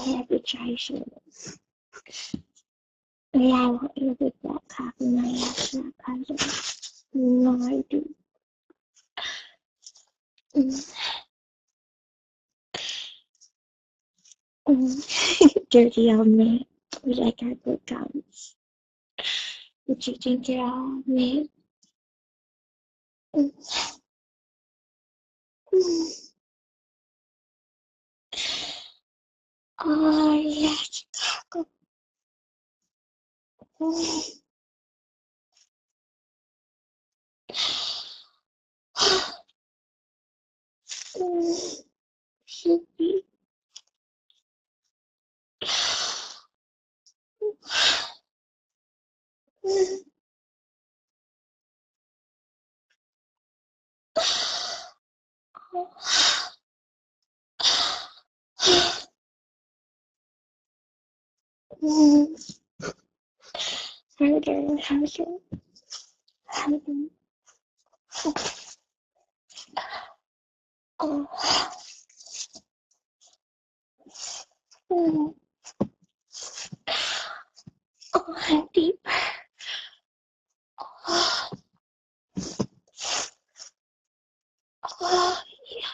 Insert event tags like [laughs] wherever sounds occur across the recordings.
arbitration. Yeah, I want you to get copy my that cousin. No, I do. Mm, [laughs] mm. Dirty old man. We like our good guns. Would you think you're all? Mm, mm. Oh, yeah, Chicago. Mm. Mm. Should be. Mm. Mm. Harder and harder. Oh. Mm. Oh, and deeper. Oh, oh, yeah.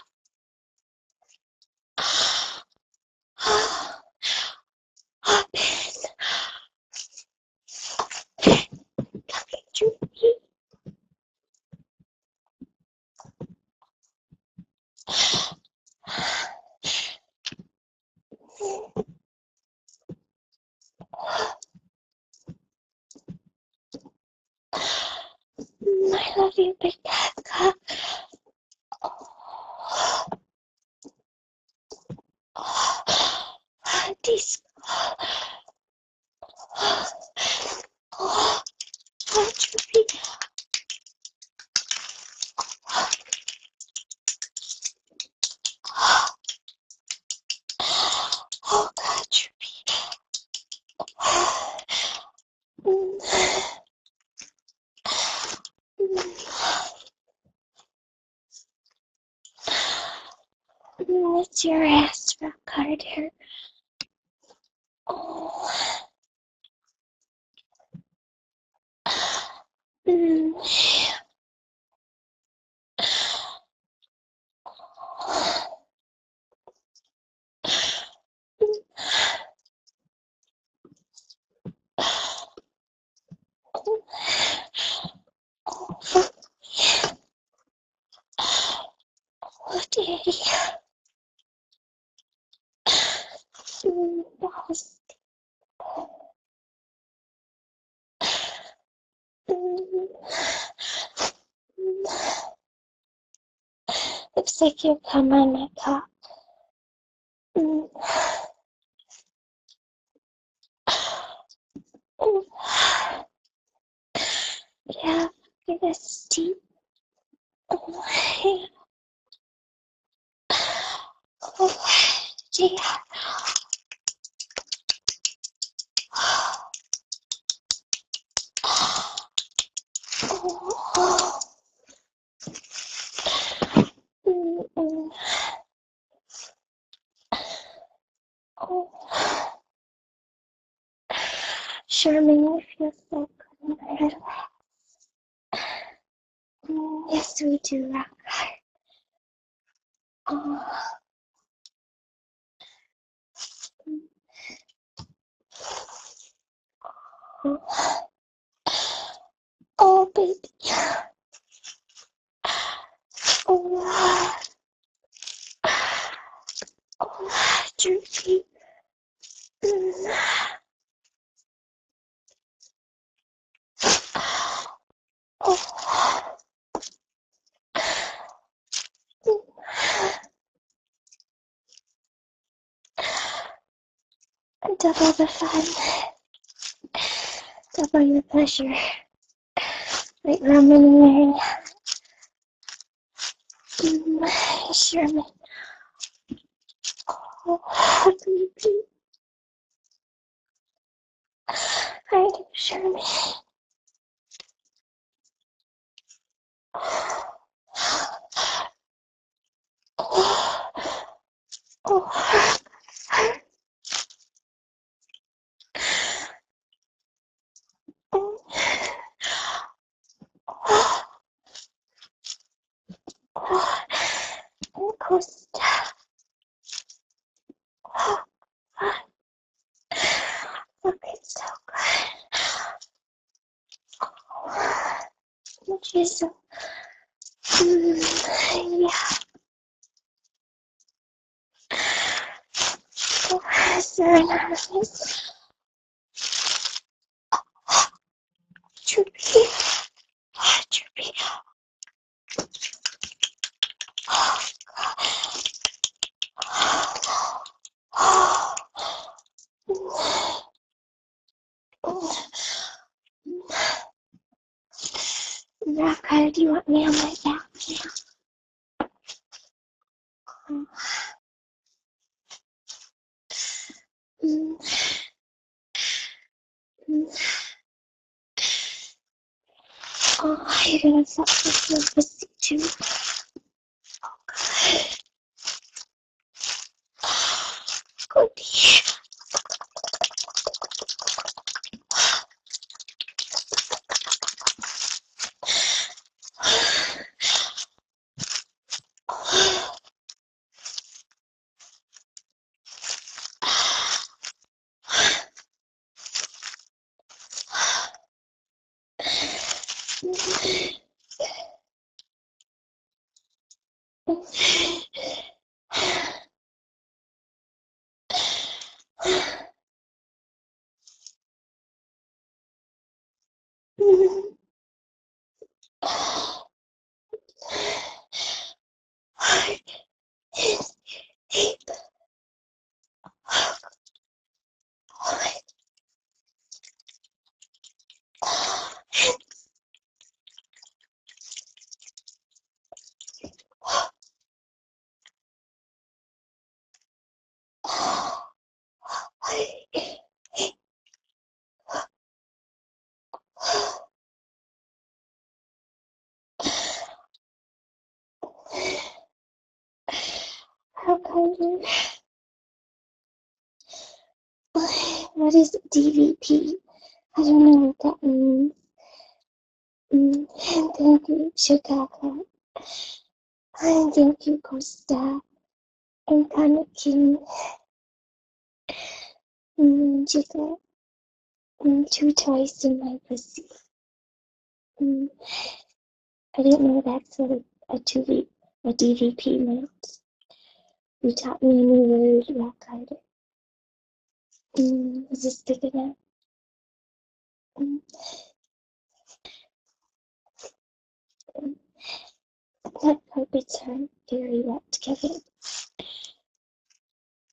Oh, oh, Ben. Coming to me. Mm, I love you, Big Cock. Oh, oh, this. Oh, oh, Droopy. Oh, God, Droopy. Mm, mm, your ass, rock hard hair. Oh. Mm oh, daddy. Mm, balls. Mm, mm. Looks like you come on my cock. Mm. Mm. Yeah, it is deep. Oh, yeah. Oh, mm. Oh. Sherman, you feel so good yes, we do, rock hard. Oh, oh baby. Oh, oh, droopy. Mm. Oh. Double the fun. Double the pleasure. Like Roman and Mary. Mm, Sherman. Oh, baby. I do, Sherman. Oh, oh, Oh, it's so good. Oh, Jesus. Mm, yeah. Oh, so nice. Do you want me on my back now? Oh, you're gonna suck this little pussy too. What is DVP? I don't know what that means. Mm, [laughs] thank you, Chicago. And thank you, Costa. And Kana King. Mm, Chica. Mm, two toys in my pussy. Mm, I didn't know that's a, a, 2V, a DVP meant. You taught me a new word, rock harder. Mm, is this big enough? Mm. That carpets are very wet, Kevin.